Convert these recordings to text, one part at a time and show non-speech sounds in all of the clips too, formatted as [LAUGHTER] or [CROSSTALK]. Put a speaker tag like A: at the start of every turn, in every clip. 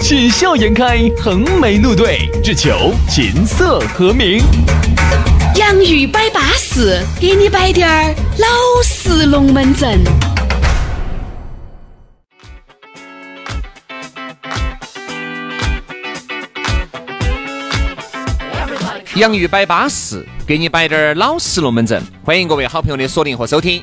A: 喜笑颜开，横眉怒对，只求琴瑟和鸣。
B: 洋芋摆巴士，给你摆点儿老式龙门阵。
C: 洋芋摆巴士，给你摆点儿老式龙门阵。欢迎各位好朋友的锁定和收听。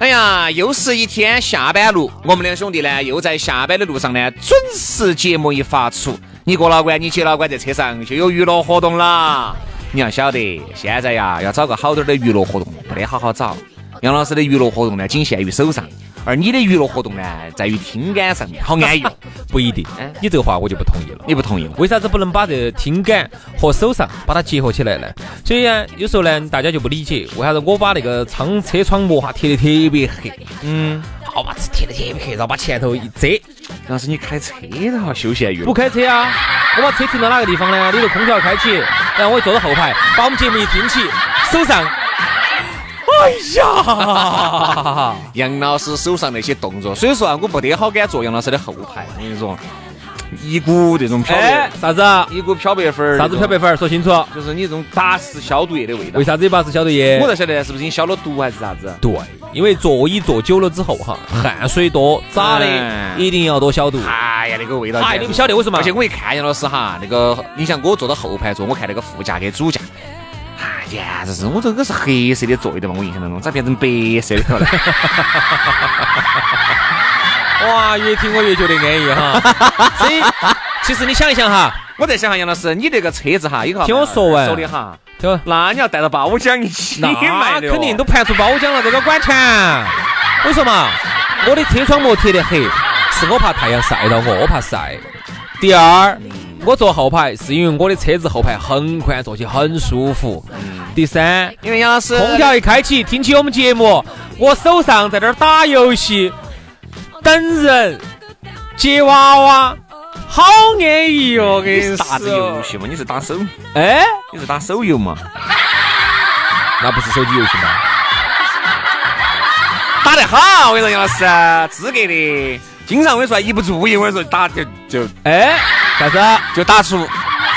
C: 哎呀，又是一天下班路，我们两兄弟呢，又在下班的路上呢，准时节目一发出，你郭老倌，你姐老倌，在车上就有娱乐活动啦。你要晓得，现在呀，要找个好点的娱乐活动，不得好好找。杨老师的娱乐活动呢，仅限于手上。而你的娱乐活动呢，在于听感上面，好安逸。
D: 不一定，你这个话我就不同意了。
C: 你不同意？
D: 为啥子不能把这听感和手上把它结合起来呢？所以呢，有时候呢，大家就不理解，为啥子我把那个窗车窗膜哈贴的特别黑？嗯，好把贴的特别黑，然后把前头一遮。
C: 那是你开车的哈，休闲娱乐。
D: 不开车啊，我把车停到哪个地方呢？里头空调开启，然后我坐到后排，把我们节目一听起，手上。哎呀，[LAUGHS]
C: 杨老师手上那些动作，所以说啊，我不得好敢坐杨老师的后排。我跟你说，一股这种漂白，
D: 啥子？
C: 一股漂白粉儿，
D: 啥子漂白粉儿？说清楚。
C: 就是你这种八十消毒液的味道。
D: 为啥子有拔丝消毒液？
C: 我才晓得是不是你消了毒还是啥子？
D: 对，因为座椅坐久了之后哈，汗水多，咋的？一定要多消毒。
C: 哎呀，那个味道！
D: 哎，你不晓得为什么？
C: 而且我一看杨老师哈，那个，你像我坐到后排坐，我看那个副驾跟主驾。简直是，我这个是黑色的座椅的嘛，我印象当中咋变成白色的了？[LAUGHS]
D: 哇，越听我越觉得安逸哈。所以，其实你想一想哈，[LAUGHS]
C: 我在想哈，杨老师，你那个车子哈，有个
D: 听我说完
C: 说的哈，那你要带到包浆一起
D: 卖的，肯定都盘出包浆了，这个管钱。我说嘛，我的车窗膜贴的黑，是我怕太阳晒到我，我怕晒。第二。我坐后排是因为我的车子后排很宽，坐起很舒服。第三，
C: 因为杨老师
D: 空调一开启，听起我们节目，我手上在这儿打游戏，等人接娃娃，好安逸哦！给你
C: 啥子游戏嘛？你是打手？
D: 哎，
C: 你是打手游嘛？[LAUGHS]
D: 那不是手机游戏吗？[LAUGHS]
C: 打得好！我跟你说，杨老师资格的，经常我跟你说一不注意，我跟你说打就就
D: 哎。啥子？
C: 就打出，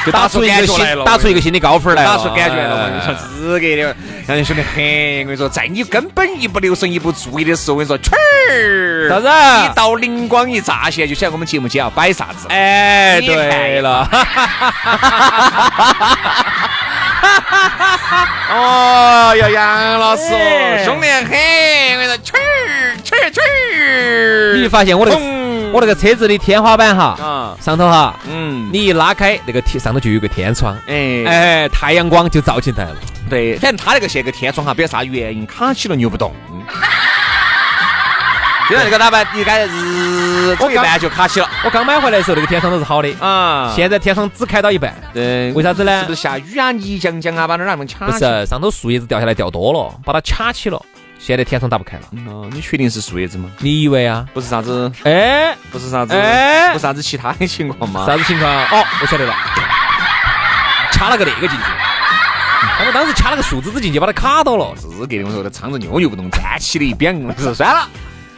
D: 就打出一个新，打出一个新的高分来
C: 打出感觉了。我跟你说，资格的，让人兄弟很。我跟你说，在你根本一不留神、一不注意的时候，我跟你说，去儿，
D: 啥子？
C: 一道灵光一乍现，就晓得我们节目间要摆啥子。
D: 哎，对了。[LAUGHS]
C: 哦哟，杨老师，凶得很。我跟你说，去儿，
D: 你发现我的？我那个车子的天花板哈，啊，上头哈，嗯，你一拉开那个天上头就有个天窗，哎哎，太阳光就照进来了。
C: 对，反正他那个现个天窗哈，不晓得啥原因卡起了扭不动。[LAUGHS] 就在那个打板一改日走一半就卡起了。
D: 我刚买回来的时候那个天窗都是好的啊，现在天窗只开到一半。
C: 对，
D: 为啥子呢？
C: 是不是下雨啊，泥浆浆啊，把那儿那么卡？
D: 不是，上头树叶子掉下来掉多了，把它卡起了。现在天窗打不开了。
C: 哦，你确定是树叶子吗？
D: 你以为啊？
C: 不是啥子？
D: 哎，
C: 不是啥子？哎，不是啥子其他的情况吗？
D: 啥子情况？哦，我晓得了，掐了个那个进去。他们当时掐了个树枝子进去，把它卡到了。
C: 是给的，我说的撑着扭扭不动，站起的一边，[LAUGHS] 我说算了。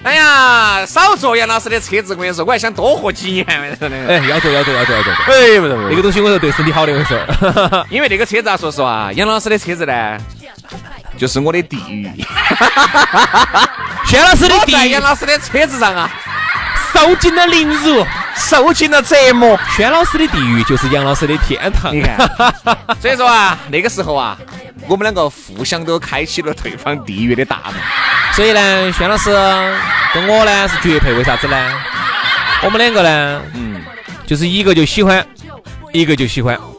C: 哎呀，少坐杨老师的车子，我跟你说，我还想多活几年。
D: 哎，要坐要坐要坐要坐。
C: 哎，不是不是，
D: 那个东西我说对身体好的，我说。[LAUGHS]
C: 因为那个车子啊，说实话，杨老师的车子呢。就是我的地狱，[LAUGHS]
D: 轩老师的地狱，
C: 杨老师的车子上啊，
D: 受尽了凌辱，
C: 受尽了折磨。
D: 轩老师的地狱就是杨老师的天堂。
C: 你看，[LAUGHS] 所以说啊，那个时候啊，我们两个互相都开启了对方地狱的大门。
D: 所以呢，轩老师跟我呢是绝配，为啥子呢？我们两个呢，嗯，就是一个就喜欢，一个就喜欢，哎。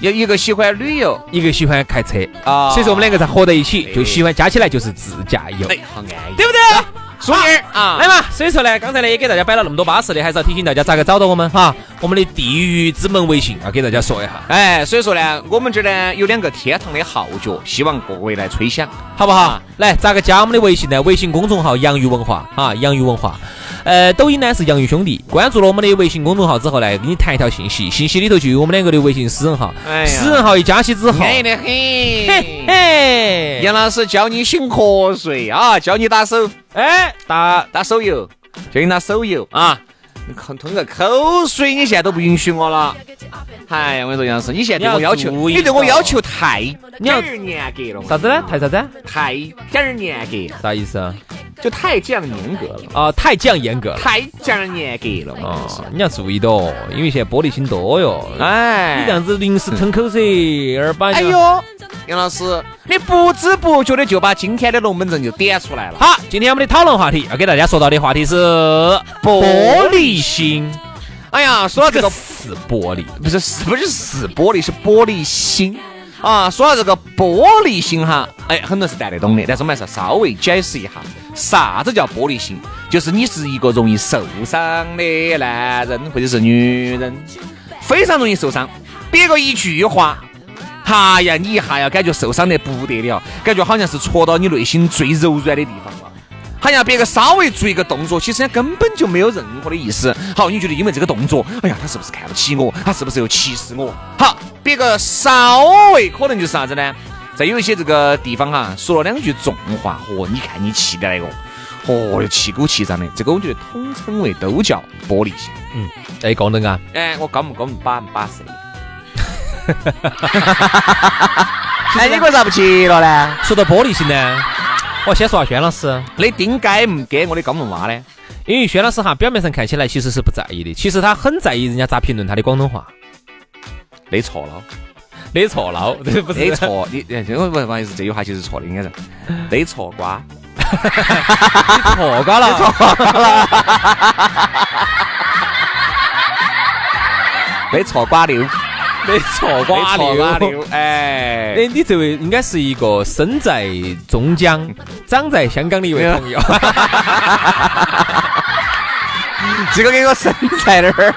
C: 有一个喜欢旅游，
D: 一个喜欢开车。啊，所以说我们两个才合在一起，就喜欢加起来就是自驾游，
C: 哎，好安逸，
D: 对不对？
C: 淑妮儿啊，
D: 来嘛，所以说呢，刚才呢也给大家摆了那么多巴适的，还是要提醒大家咋个找到我们哈。我们的地狱之门微信啊给大家说一下，
C: 哎，所以说呢，我们这儿呢有两个天堂的号角，希望各位来吹响。
D: 好不好？来，咋个加我们的微信呢？微信公众号“洋芋文化”啊，洋芋文化。呃，抖音呢是洋芋兄弟。关注了我们的微信公众号之后呢，给你弹一条信息，信息里头就有我们两个的微信私人号。
C: 哎
D: 私人号一加起之后，
C: 安逸得很。
D: 嘿嘿，
C: 杨老师教你醒瞌睡啊，教你打手，
D: 哎，
C: 打打手游，教你打手游啊。你吞吞个口水，你现在都不允许我了。哎呀，我跟你说，杨老师，你现在对我要求，
D: 你
C: 对我要求太
D: 你要
C: 严格了。
D: 啥子呢？太啥子？
C: 太点儿严格，
D: 啥意思啊？
C: 就太这样严格了，
D: 啊，太降严格了。
C: 太这样严格了。
D: 哦，你要注意的哦，因为现在玻璃心多哟。
C: 哎，
D: 你这样子临时吞口水，二把
C: 哎呦，杨老师，你不知不觉的就把今天的龙门阵就点出来了。
D: 好，今天我们的讨论话题要给大家说到的话题是玻璃心。
C: 哎呀，说到这个
D: 是玻璃，
C: 不是是不是是玻璃，是玻璃心啊。说到这个玻璃心哈，哎，很多人是带得懂的，但是我们还是要稍微解释一下，啥子叫玻璃心？就是你是一个容易受伤的男人或者是女人，非常容易受伤，别个一句话。哎呀，你一下要感觉受伤得不得了，感觉好像是戳到你内心最柔软的地方了。好像别个稍微做一个动作，其实人家根本就没有任何的意思。好，你觉得因为这个动作，哎呀，他是不是看不起我？他是不是又歧视我？好，别个稍微可能就是啥子呢？在有一些这个地方哈，说了两句重话，嚯，你看你气的那个，嚯哟，气鼓气胀的，这个我觉得统称为都叫玻璃心。
D: 嗯，这功能啊，
C: 哎，我刚不刚把不巴适？[LAUGHS] 哎，你为啥不接了呢？
D: 说到玻璃心呢，我先说下轩老师，
C: 你顶该不给我的刚龙娃呢？
D: 因为轩老师哈表面上看起来其实是不在意的，其实他很在意人家咋评论他的广东话。
C: 没错了。
D: 没错了，这不
C: 你错，你哎，这个不不好意思，这句话其实错的，应该是没错瓜，
D: 错瓜了，
C: 你错瓜了，
D: 没错瓜 [LAUGHS]
C: 你错瓜
D: 溜。
C: 溜，哎，
D: 哎，你这位应该是一个身在中江、长在香港的一位朋友。[LAUGHS]
C: 这个跟我身在那儿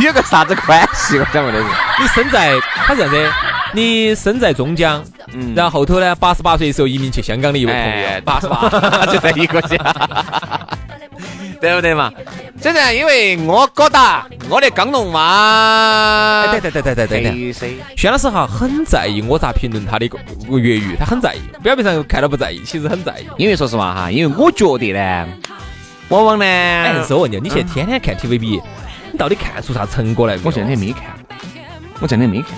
C: 有个啥子关系？我想问的是，
D: 你身在，他是这样子，你身在中江，
C: 嗯
D: 然后后头呢，八十八岁的时候移民去香港的一位朋
C: 哎
D: 友，
C: 八十八就在一个家，[LAUGHS] 对不对嘛？真的，因为我觉得我的刚龙娃，
D: 哎，对对对对对对对。轩老师哈很在意我咋评论他的个粤语，他很在意，表面上看到不在意，其实很在意。
C: 因为说实话哈，因为我觉得呢，往往呢，
D: 哎，是我问你，你现在天天看 TVB，你到底看出啥成果来？
C: 我这两天没看，我这两天没看。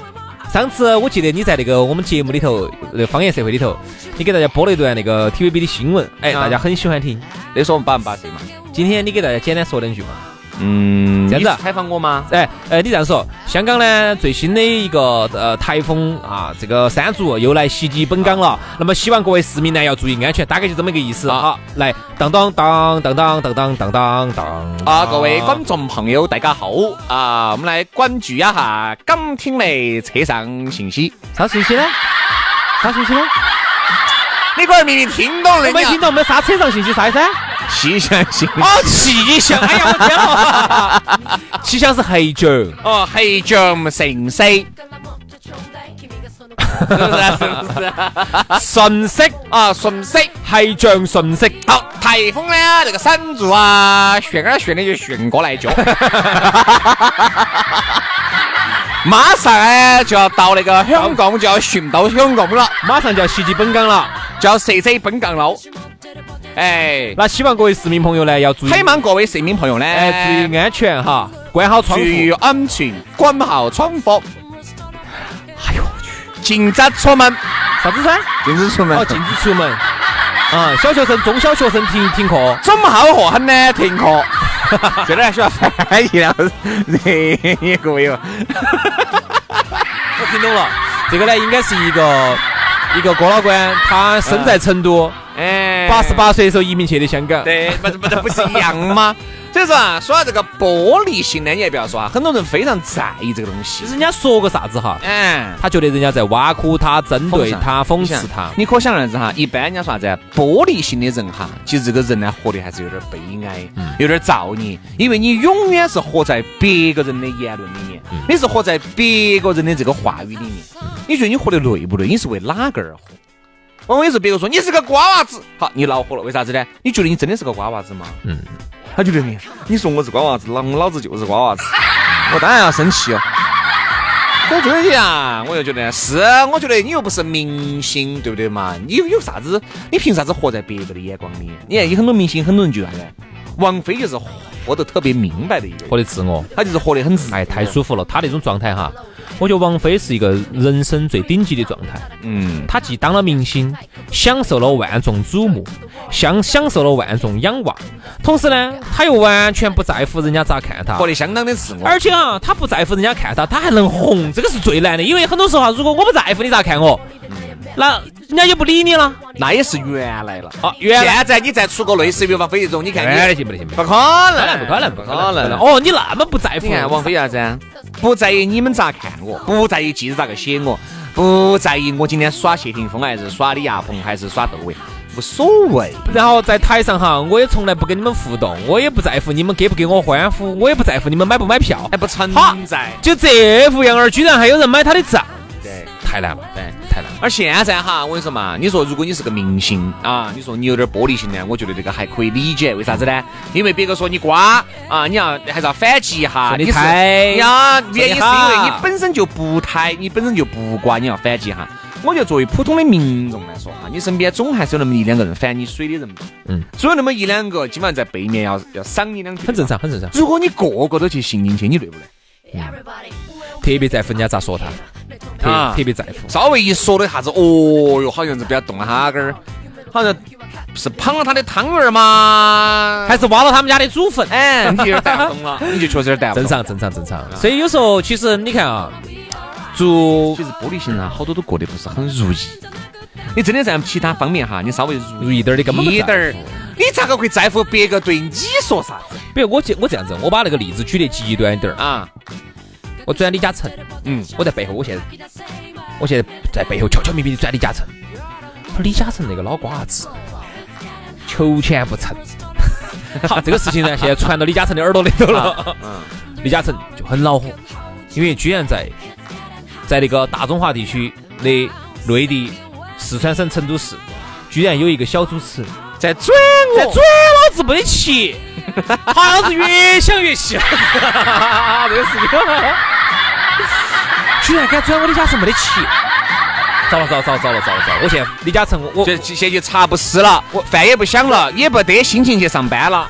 D: 上次我记得你在那个我们节目里头，那个方言社会里头，你给大家播了一段那个 TVB 的新闻，哎，
C: 啊
D: 大家很喜欢听。
C: 那时候我们八不八岁嘛？
D: 今天你给大家简单说两句嘛。
C: 嗯
D: 这样子啊
C: 采访我吗？
D: 哎，呃，你这样说，香港呢最新的一个呃台风啊，这个山竹又来袭击本港了，那么希望各位市民呢要注意安全，大概就这么一个意思
C: 啊
D: 啊。来，当当当当当当当当当当
C: 啊，各位观众朋友，大家好啊！我们来关注一下港听的车上信息。
D: 啥信息呢？啥信息呢？
C: 你个人明明听懂了，
D: 我没听懂，没啥车上信息啥意思？
C: 气象
D: 气象，哎呀，我天了，气象是黑九。
C: 哦，黑象城市，是不是？是不是？
D: 信息
C: 啊，信息。
D: 黑象信息。
C: 好，台风呢，这个闪住啊，旋啊旋的就旋过来就，[LAUGHS] 马上呢就要到那个香港，就要旋到香港了，
D: 马上就要袭击本港了，
C: 就要射击本港了。哎，
D: 那希望各位市民朋友呢要注意，
C: 希望各位市民朋友呢，
D: 哎，注意安全哈，关好窗户。
C: 注意安全，关好窗户。
D: 哎呦我去，
C: 禁止出门，
D: 啥子噻？
C: 禁止出门
D: 哦，禁止出门。啊，小学生、中小学生停停课。
C: 中考和很呢停课，[LAUGHS] 现在还需要翻译了，这各位哟。
D: 我听懂了，这个呢应该是一个一个郭老官，他生在成都，
C: 哎，
D: 八十八岁的时候移民去的香港。
C: 对，不是不是不是一样吗？[LAUGHS] 所以说啊，说到这个玻璃心呢，你也不要说啊，很多人非常在意这个东西
D: 人家说个啥子哈，
C: 嗯，
D: 他觉得人家在挖苦他、针对他、讽刺他。
C: 你可想而知哈，一般人家说啥子啊？玻璃心的人哈，其实这个人呢，活得还是有点悲哀，有点造孽，因为你永远是活在别个人的言论里面，你是活在别个人的这个话语里面。你觉得你活得累不累？你是为哪个而活？往往有时候别个说你是个瓜娃子，好，你恼火了，为啥子呢？你觉得你真的是个瓜娃子吗？嗯，他觉得你，你说我是瓜娃子，老老子就是瓜娃子，[LAUGHS] 我当然要生气哦。我这些啊，我又觉得是，我觉得你又不是明星，对不对嘛？你有有啥子？你凭啥子活在别个的眼光里？你看有很多明星，很多人就啥子？王菲就是活得特别明白的一个人，
D: 活得自我，
C: 他就是活得很自，
D: 哎，太舒服了。他那种状态哈，我觉得王菲是一个人生最顶级的状态。
C: 嗯，
D: 她既当了明星，享受了万众瞩目，享享受了万众仰望，同时呢，她又完全不在乎人家咋看她
C: 活。得相当的自我。
D: 而且啊，她不在乎人家看她，她还能红，这个是最难的。因为很多时候啊，如果我不在乎你咋看我，那人家也不理你了。
C: 那也是原来了。
D: 啊，原来
C: 现在你再出个类似于王菲这种，你看
D: 原来
C: 你
D: 行不得行不
C: 可能，
D: 不可能，不可能，
C: 不可能。
D: 哦，你那么不在乎
C: 你看王菲啥子啊？不在意你们咋看我，不在意记者咋个写我，不在意我今天耍谢霆锋还是耍李亚鹏还是耍窦唯，无所谓。
D: 然后在台上哈，我也从来不跟你们互动，我也不在乎你们给不给我欢呼，我也不在乎你们买不买票
C: 还。不存在。
D: 就这副样儿，居然还有人买他的账，
C: 对。
D: 太难了，
C: 对
D: 太难了。
C: 而现在哈，我跟你说嘛，你说如果你是个明星啊，你说你有点玻璃心呢，我觉得这个还可以理解。为啥子呢？因为别个说你瓜啊，你要还是要反击一下。
D: 你
C: 是
D: 胎
C: 呀，原因是因为你本身就不太，你本身就不瓜，你要反击一下。我觉得作为普通的民众来说哈，你身边总还是有那么一两个人反你水的人嘛。
D: 嗯，
C: 总有那么一两个，基本上在背面要要赏你两句。
D: 很正。常，很正常。
C: 如果你个个都去信进去，你累不累？
D: 特别在乎人家咋说他，特
C: 啊
D: 特别在乎。
C: 稍微一说的啥子，哦哟，好像是不要动了哈根儿，好像是捧了他的汤圆儿吗，
D: 还是挖了他们家的祖坟，
C: 哎，你有点带不动了，[LAUGHS] 你就确实有点带不动。
D: 正常，正常，正常。所以有时候其实你看啊，做
C: 其实玻璃心啊，好多都过得不是很如意。你真的在其他方面哈，你稍微
D: 如意点儿你根本不在乎
C: 一点儿，你咋个会在乎别个对你说啥子
D: 比如我这我这样子，我把那个例子举得极端一点儿。
C: 啊？
D: 我转李嘉诚，
C: 嗯，
D: 我在背后，我现在我现在在背后悄悄咪咪的转李嘉诚。李嘉诚那个老瓜子，求钱不成。[LAUGHS] 好，这个事情呢，现在传到李嘉诚的耳朵里头了。
C: 嗯，
D: 李嘉诚就很恼火，因为居然在在那个大中华地区的内地四川省成都市，居然有一个小主持
C: 在转
D: 在转老子没得气，好像是越想越气了。[LAUGHS] 这个事情，居然敢转我李嘉诚没得气，糟了糟了糟了糟了糟了糟了！我现在李嘉诚我我
C: 这现在就茶不思了，我饭也不想了，也不得心情去上班了，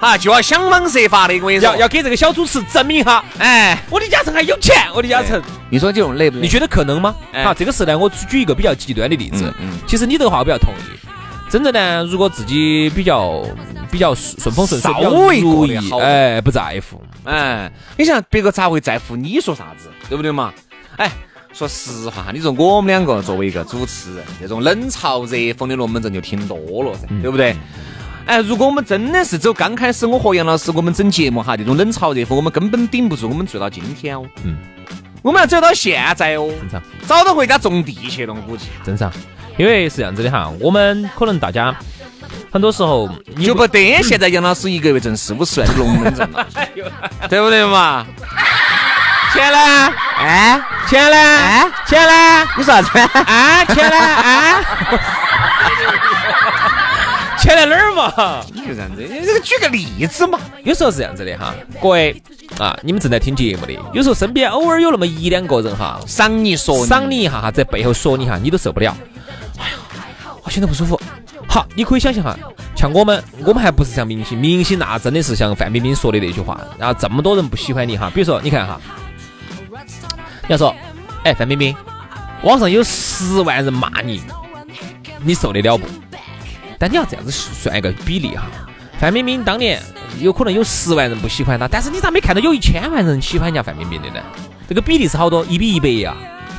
C: 啊，就要想方设法的，我跟你说，
D: 要要给这个小主持证明一下，
C: 哎，
D: 我李嘉诚还有钱，我李嘉诚。
C: 你说这种累不累？
D: 你觉得可能吗？
C: 哎
D: 好，这个事呢，我举一个比较极端的例子。
C: 嗯嗯
D: 其实你这个话我比较同意。真正呢，如果自己比较比较顺顺风顺水，
C: 稍
D: 比较
C: 微
D: 如意哎，不在乎。
C: 哎，你想别个咋会在乎你说啥子，对不对嘛？哎，说实话，你说我们两个作为一个主持人，这种冷嘲热讽的龙门阵就听多了噻，对不对？哎，如果我们真的是走刚开始我和杨老师我们整节目哈，这种冷嘲热讽，我们根本顶不住，我们做到今天哦。
D: 嗯，
C: 我们要走到现在哦，
D: 正常
C: 早都回家种地去了，我估计
D: 正常，因为是这样子的哈，我们可能大家很多时候
C: 就不得现在杨老师一个月挣四五十万的龙门阵了，[LAUGHS] 对不对嘛？[LAUGHS] 钱呢？哎，
D: 钱呢？
C: 哎，
D: 钱呢？
C: 你说啥子？
D: 啊，钱呢？啊，[LAUGHS] 钱在哪儿嘛？
C: 你就这样子，你这个举个例子嘛。
D: 有时候是这样子的哈，各位啊，你们正在听节目的，有时候身边偶尔有那么一两个人哈，
C: 赏你说
D: 赏你一下哈，在背后说你哈，你都受不了。哎呀，我现在不舒服。好，你可以想象哈，像我们，我们还不是像明星，明星那真的是像范冰冰说的那句话，然后这么多人不喜欢你哈。比如说，你看哈，你要说，哎，范冰冰，网上有十万人骂你，你受得了不？但你要这样子算一个比例哈，范冰冰当年有可能有十万人不喜欢她，但是你咋没看到有一千万人喜欢人家范冰冰的呢？这个比例是好多？一比一百呀，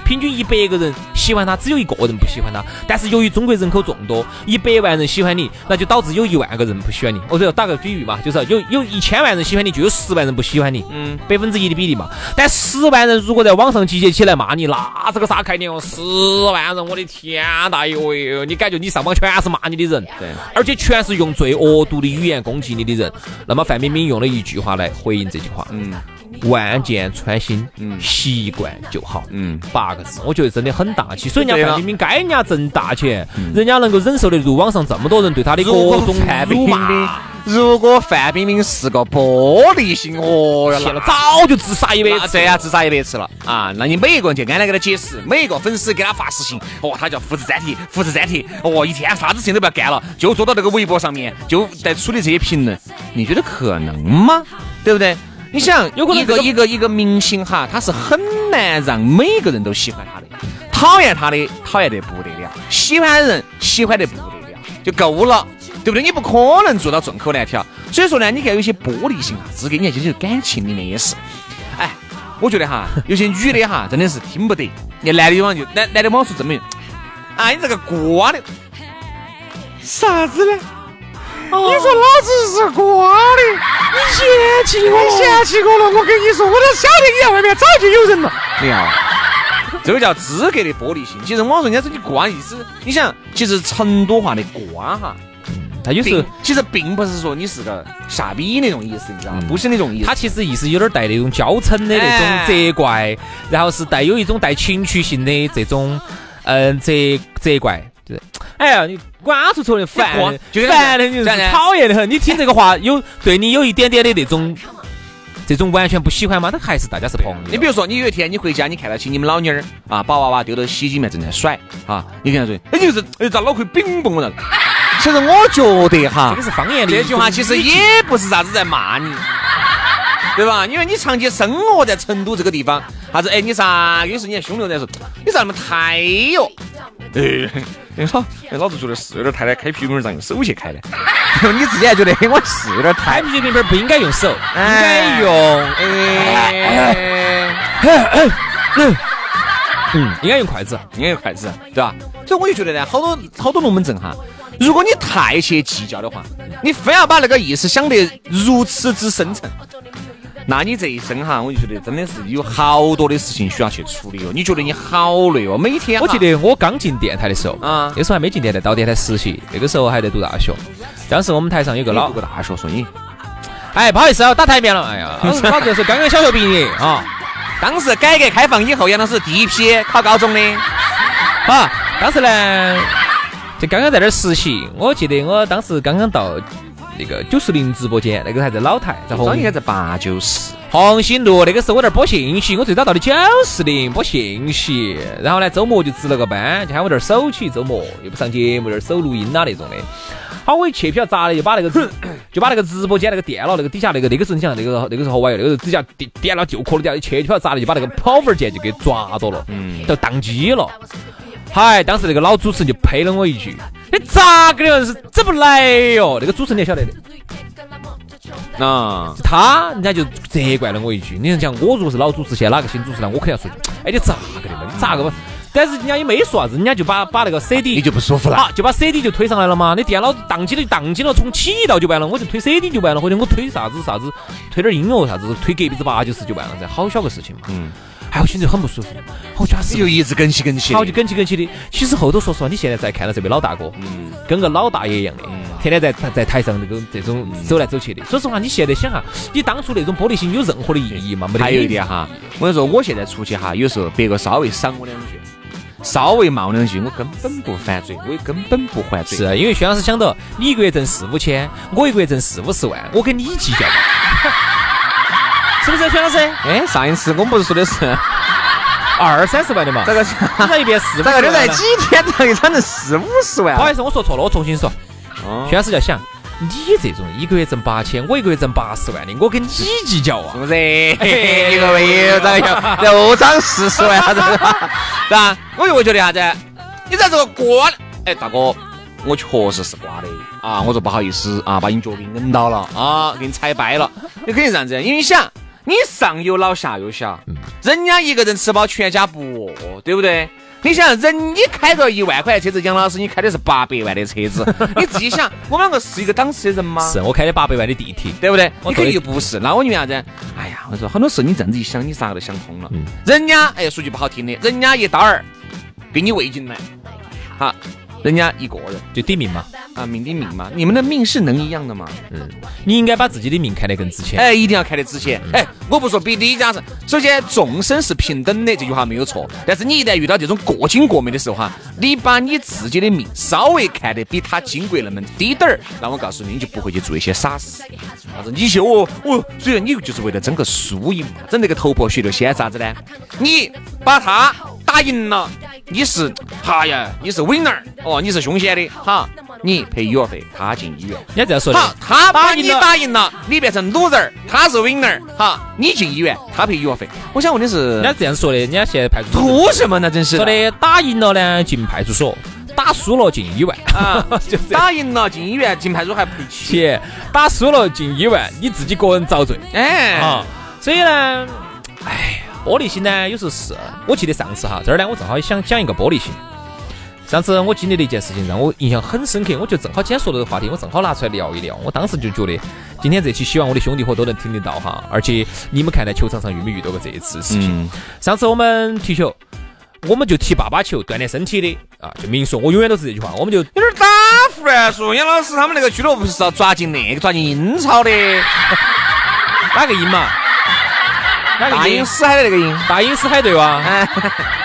D: 平均一百个人喜欢他，只有一个人不喜欢他。但是由于中国人口众多，一百万人喜欢你，那就导致有一万个人不喜欢你。我说打个比喻嘛，就是有有一千万人喜欢你，就有十万人不喜欢你，嗯，百分之一的比例嘛。但十万人如果在网上集结起来骂你，那是个啥概念哦？十万人，我的天大哟哟！你感觉你上网全是骂你的人，
C: 对，
D: 而且全是用最恶毒的语言攻击你的人。那么范冰冰用了一句话来回应这句话，嗯。万箭穿心，嗯，习惯就好，嗯，八个字，我觉得真的很大气。所以人家范冰冰该人家挣大钱，人家能够忍受得住网上这么多人对她的各种辱骂。
C: 如果范冰冰是个玻璃心，哦哟，
D: 了，早就自杀一百次，
C: 对呀，自杀一百次了啊！那你每一个人就安来给他解释，每一个粉丝给他发私信，哦，他叫复制粘贴，复制粘贴，哦，一天啥子事情都不要干了，就坐到那个微博上面，就在处理这些评论，你觉得可能吗？对不对？你想，有可能一个一个一个明星哈，他是很难让每个人都喜欢他的，讨厌他的讨厌得不得了，喜欢的人喜欢得不得了，就够了，对不对？你不可能做到众口难调。所以说呢，你看有些玻璃心啊，资格，你看就是感情里面也是。哎，我觉得哈，有些女的哈，真的是听不得。你男的往就男男的往说证明，啊，你这个瓜的，啥子呢？你说老子是瓜的，你嫌弃我，你嫌弃我了。我跟你说，我都晓得你在外面早就有人了。你看，这个叫资格的玻璃心。其实我说人家说你瓜意思，你想，其实成都话的瓜哈，
D: 他有时候
C: 其实并不是说你是个傻逼那种意思，你知道吗？不是那种意思。
D: 他其实意思有点带那种娇嗔的那种责怪，然后是带有一种带情绪性的这种嗯责责怪。就是，哎呀，你瓜出出的烦，烦的你讨厌的很。你听这个话，有对你有一点点的那种，[LAUGHS] 这种完全不喜欢吗？他还是大家是朋友。
C: 你比如说，你有一天你回家，你看到起你们老妞儿啊，把娃娃丢到洗衣机里面正在甩啊，你跟他说，哎，就是哎，咋脑壳冰崩了？[LAUGHS] 其实我觉得哈，
D: 这个是方言
C: 的。这句话其实也不是啥子在骂你，[LAUGHS] 对吧？因为你长期生活在成都这个地方，啥子？哎，你啥？有时你还兄弟在说，你咋那么胎哟？哎。[LAUGHS] 你说，哎，老子觉得是有点太了，开啤酒瓶咋用手去开的？[LAUGHS] 你自己还觉得，哎，我是有点太。
D: 开啤酒瓶不应该用手，应该用，哎，嗯，应该用筷子，
C: 应该用筷子，对吧？所以我就觉得呢，好多好多龙门阵哈，如果你太去计较的话，你非要把那个意思想得如此之深沉。那你这一生哈，我就觉得真的是有好多的事情需要去处理哦。你觉得你好累哦，每天。
D: 我记得我刚进电台的时候啊，那时候还没进电台，到电台实习，那个时候还在读大学。当时我们台上有个老
C: 读个大学，说你，
D: 哎，不好意思啊，打台面了。哎呀，老子是刚刚小学毕业 [LAUGHS] 啊。
C: 当时改革开放以后，杨老师第一批考高中的。
D: 啊，当时呢，就刚刚在那儿实习。我记得我当时刚刚到。那个九四零直播间，那个还在老台，在
C: 红应该在八九四
D: 红星路。那个时候我在播信息，我最早到的九四零播信息。然后呢，周末就值了个班，就喊我这儿守起周末，又不上节目，这儿守录音啦那种的。[COUGHS] 好，我一去，票砸了，就把那个 [COUGHS] 就把那个直播间那个电脑那个底下那个那个时候你想那个那个时候好玩，那个时候底下电电脑就壳底下一切票砸了，就把那个跑分键就给抓到了，嗯，都宕机了。嗨，当时那个老主持人就呸了我一句：“你 [LAUGHS] 咋个的？是整不来哟？”那个主持人你晓得的，那他人家就责怪了我一句。你讲我如果是老主持，现在哪个新主持人，我肯定要说：“哎，你咋个的嘛？你咋个嘛？”但是人家也没说啥子，人家就把把那个 CD
C: 你就不舒服了，
D: 就把 CD 就推上来了嘛。你电脑宕机了就宕机了，重启一道就完了，我就推 CD 就完了，或者我推啥子啥子，推点音乐啥子，推隔壁子八九十就完了噻，好小个事情嘛。嗯。哎，我心里很不舒服。我觉得是
C: 就一直梗起梗起，
D: 好就梗起梗起的。其实后头说实话，你现在再看到这位老大哥，嗯，跟个老大爷一样的，天天在在台上那个这种走来走去的。说实话，你现在想哈，你当初那种玻璃心有任何的意义吗？没得。
C: 还有一点哈，我跟你说，我现在出去哈，有时候别个稍微赏我两句，稍微骂我两句，我根本不反嘴，我也根本不还嘴。
D: 是因为薛老师想到，你一个月挣四五千，我一个月挣四五十万，我跟你计较。是不是薛老师？
C: 哎，上一次我们不是说的是 [LAUGHS]
D: 二三十万的嘛？
C: 这个
D: 讲一遍四？
C: 这个在几天可以涨成四五十万？
D: 不好意思，我说错了，我重新说。薛老师要想，你这种一个月挣八千，我一个月挣八十万的，我跟你计较啊？
C: 是不是？[LAUGHS] 一个月又涨又涨四十万，是吧？[LAUGHS] 我就会觉得啥子？你在这个瓜，哎，大哥，我确实是瓜的啊！我说不好意思啊，把你脚给摁到了啊，给你踩掰了。你肯定这样子，因为你想。你上有老下有小，人家一个人吃饱全家不饿，对不对？你想，人你开个一万块的车子，杨老师你开的是八百万的车子，[LAUGHS] 你自己想，我们两个是一个档次的人吗？
D: 是我开的八百万的地铁，
C: 对不对？
D: 我
C: 你肯定又不是，那我为啥子？哎呀，我说很多事你这样子一想，你啥个都想通了。人家哎，说句不好听的，人家一刀儿给你喂进来，好，人家一个人
D: 就抵命嘛。
C: 啊，命抵命嘛，你们的命是能一样的吗？
D: 嗯你应该把自己的命看得更值钱。
C: 哎，一定要看得值钱。哎，我不说比李家是，首先众生是平等的，这句话没有错。但是你一旦遇到这种过精过美的时候哈，你把你自己的命稍微看得比他金贵那么低点儿，那我告诉你，你就不会去做一些傻事。啥子？你去哦哦，所以你就是为了争个输赢嘛，整那个头破血流，先啥子呢？你把他打赢了，你是哈呀，你是 winner 哦，你是凶险的哈，你赔医药费，他进医院。
D: 人家这样说的
C: 好，，他把你
D: 打赢了
C: 你变成 loser，他是 winner，哈，你进医院，他赔医药费。我想问的是
D: 人，家这样说的，人家现在派出所
C: 图什么呢？真是
D: 说的打赢了呢进派出所，打输了进医院
C: 啊。[LAUGHS] 打赢了进医院，进派出所还赔钱。
D: 打输了进医院，你自己个人遭罪
C: 哎，
D: 啊。所以呢，哎，玻璃心呢，有时候是，我记得上次哈，这儿呢，我正好想讲一个玻璃心。上次我经历的一件事情让我印象很深刻，我就正好今天说的这个话题，我正好拿出来聊一聊。我当时就觉得，今天这期希望我的兄弟伙都能听得到哈，而且你们看在球场上遇没遇到过这一次事情？
C: 嗯，
D: 上次我们踢球，我们就踢爸爸球，锻炼身体的啊，就明说，我永远都是这句话，我们就
C: 有点打胡乱说。杨老师他们那个俱乐部是要抓进那个抓进英超的，[LAUGHS]
D: 哪个赢嘛？
C: 大英？死海的那个英。
D: 大英死海对哇！
C: 哎，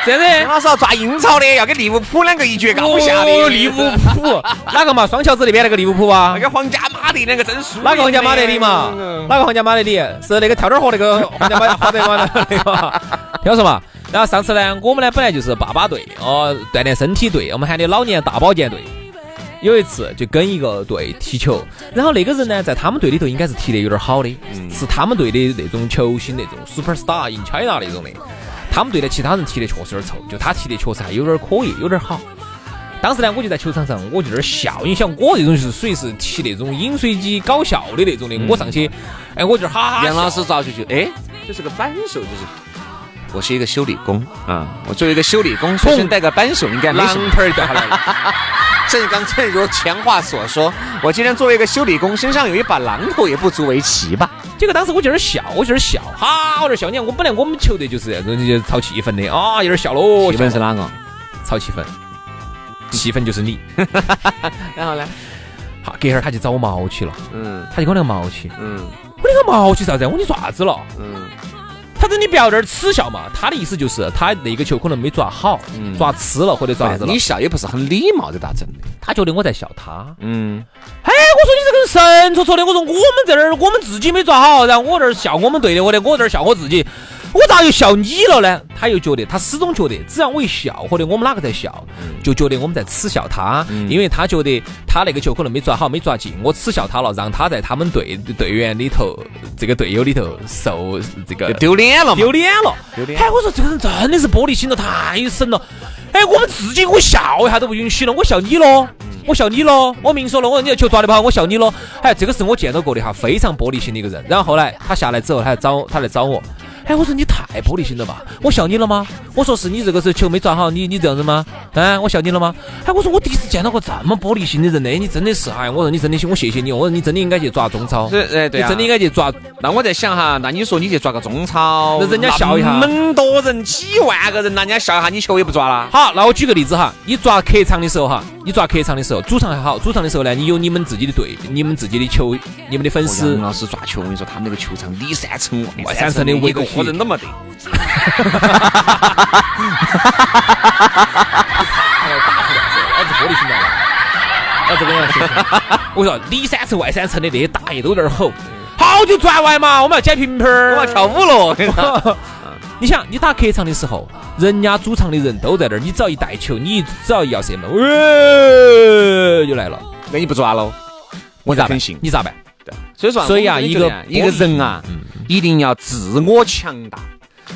D: 这样子。
C: 杨老师要抓英超的，要跟利物浦两个一决高下
D: 利物浦哪个嘛？双桥子那边那个利物浦啊
C: 那？个皇家马德里两个真输。
D: 哪个皇家马德里嘛？哪个皇家马德里？是那个跳跳河那个皇家马马德马德里嘛？听我说嘛。[LAUGHS] 然后上次呢，我们呢本来就是爸爸队哦，锻炼身体队，我们喊的老年大保健队。有一次就跟一个队踢球，然后那个人呢在他们队里头应该是踢得有点好的，是他们队的那种球星那种 super star in China 那种的。他们队的其他人踢得确实有点臭，就他踢得确实还有点可以，有点好。当时呢，我就在球场上，我就在那儿笑。你想，我这种就是属于是踢那种饮水机搞笑的那种的，我上去，哎，我就哈哈笑。
C: 杨老师咋就就哎，这是个扳手，就是。我是一个修理工啊，我作为一个修理工，随身带个扳手应该没
D: 狼
C: 什么。
D: 盆儿掉下来了，[LAUGHS]
C: 正刚正如前话所说，我今天作为一个修理工，身上有一把榔头，也不足为奇吧？
D: 结果当时我就在那儿笑，我就在笑，哈，我在笑。你看，我本来我们球队就是这种就炒气氛的啊，有点笑喽。[LAUGHS]
C: 气氛是哪个？
D: 炒气氛，气氛就是你。[LAUGHS]
C: 然后呢？
D: 好，隔会儿他就找我毛去了，
C: 嗯
D: 他就跟我那个毛去，
C: 嗯
D: 我那个毛去啥子？我你做啥子了？
C: 嗯
D: 他跟你不要在这儿耻笑嘛，他的意思就是他那个球可能没抓好，
C: 嗯
D: 抓呲了或者抓啥子了
C: 你。笑也不是很礼貌，的咋整的？
D: 他觉得我在笑他。
C: 嗯，
D: 哎，我说你这个人神戳戳的，我说我们这儿，我们自己没抓好，然后我这儿笑我们队的，我的，我这儿笑我自己，我咋又笑你了呢？他又觉得，他始终觉得，只要我一笑，或者我们哪个在笑，就觉得我们在耻笑他，因为他觉得他那个球可能没抓好，没抓进，我耻笑他了，让他在他们队队员里头，这个队友里头受这个
C: 丢脸了？
D: 丢脸了。
C: 丢脸
D: 哎，我说这个人真的是玻璃心了，太深了。哎，我们自己我笑一下都不允许了，我笑你咯，我笑你咯，我明说了，我说你的球抓得不好，我笑你咯。哎，这个是我见到过的哈，非常玻璃心的一个人。然后后来他下来之后，他来找他来找我。哎，我说你太玻璃心了吧？我笑你了吗？我说是你这个时候球没抓好，你你这样子吗？哎，我笑你了吗？哎，我说我第一次见到过这么玻璃心的人呢，你真的是哎，我说你真的行，我谢谢你，我说你真的应该去抓中超，
C: 是哎对啊
D: 你真的应该去抓
C: 那我在想哈，那你说你去抓个中超，
D: 那人家笑一下
C: 那么多人，几万个人，那人家笑一下，你球也不抓了。
D: 好，那我举个例子哈，你抓客场的时候哈，你抓客场的时候，主场还好，主场的时候呢，你有你们自己的队，你们自己的球，你们的粉丝，
C: 老师抓球，我跟你说，他们那个球场里三层外，
D: 三层的围
C: 一个
D: 过去
C: 活人都没得。
D: 老子玻璃心来了，老子跟你说，我说里三层外三层的那些大爷都在那儿吼，好久转完嘛，我们要捡瓶瓶儿，
C: 我要跳舞了，跟 [LAUGHS] 你
D: 想，你打客场的时候，人家主场的人都在那儿，你只要一带球，你只要一要射门，喂，就来了，
C: 那你不抓喽？我
D: 咋？你咋办？
C: 所以说啊，
D: 所以啊一个
C: 一个人啊，一定要自我强大。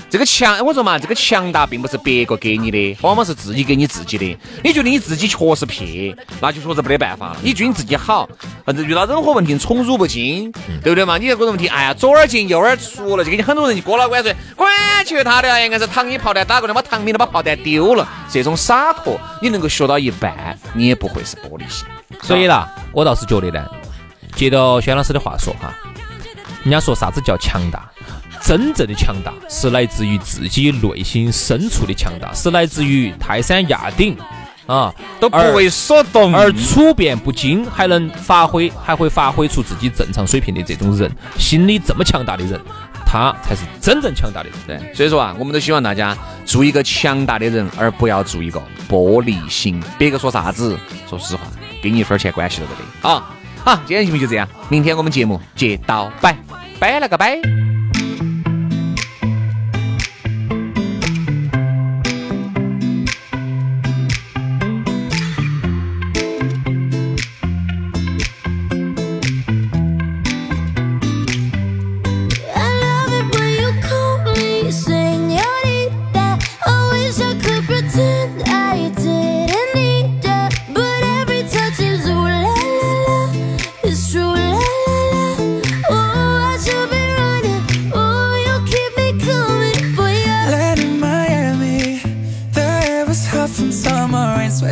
C: 这个强，我说嘛，这个强大并不是别个给你的，往往是自己给你自己的。你觉得你自己确实撇，那就确实没得办法了。你觉得你自己好，反正遇到任何问题宠辱不惊，对不对嘛？你这个问题，哎呀，左耳进右耳出了，就给你很多人就过老关说，管求他的，应该是糖衣炮弹打过来，把糖饼都把炮弹丢了。这种洒脱，你能够学到一半，你也不会是玻璃心。
D: 所以啦，我倒是觉得呢，接着轩老师的话说哈，人家说啥子叫强大？真正的强大是来自于自己内心深处的强大，是来自于泰山压顶啊，
C: 都不为所动，
D: 而处变不惊，还能发挥，还会发挥出自己正常水平的这种人，心理这么强大的人，他才是真正强大的
C: 人。对，所以说啊，我们都希望大家做一个强大的人，而不要做一个玻璃心。别个说啥子，说实话，跟你一分钱关系都没得。啊，好，今天节目就这样，明天我们节目接到拜，拜了个拜。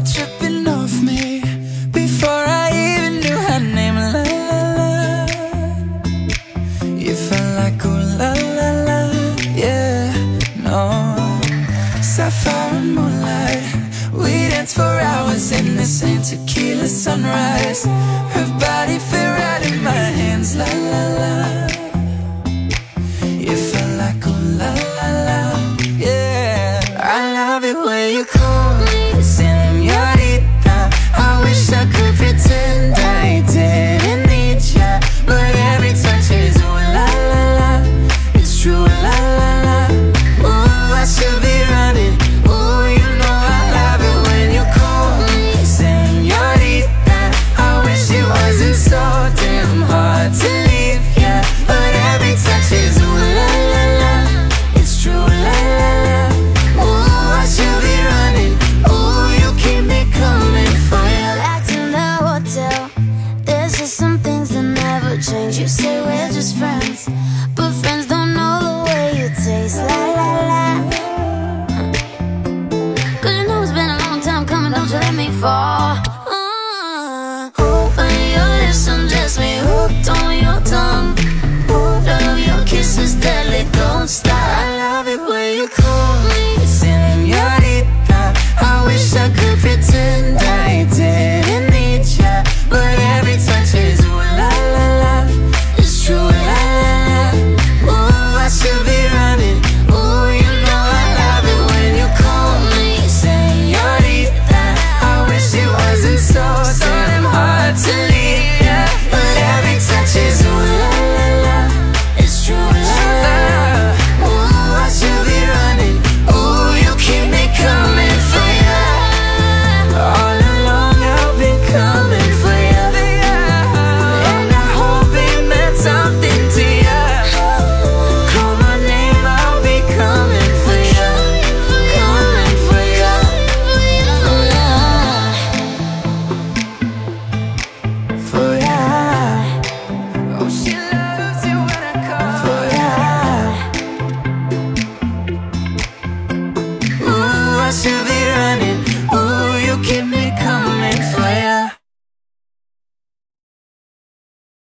E: tripping.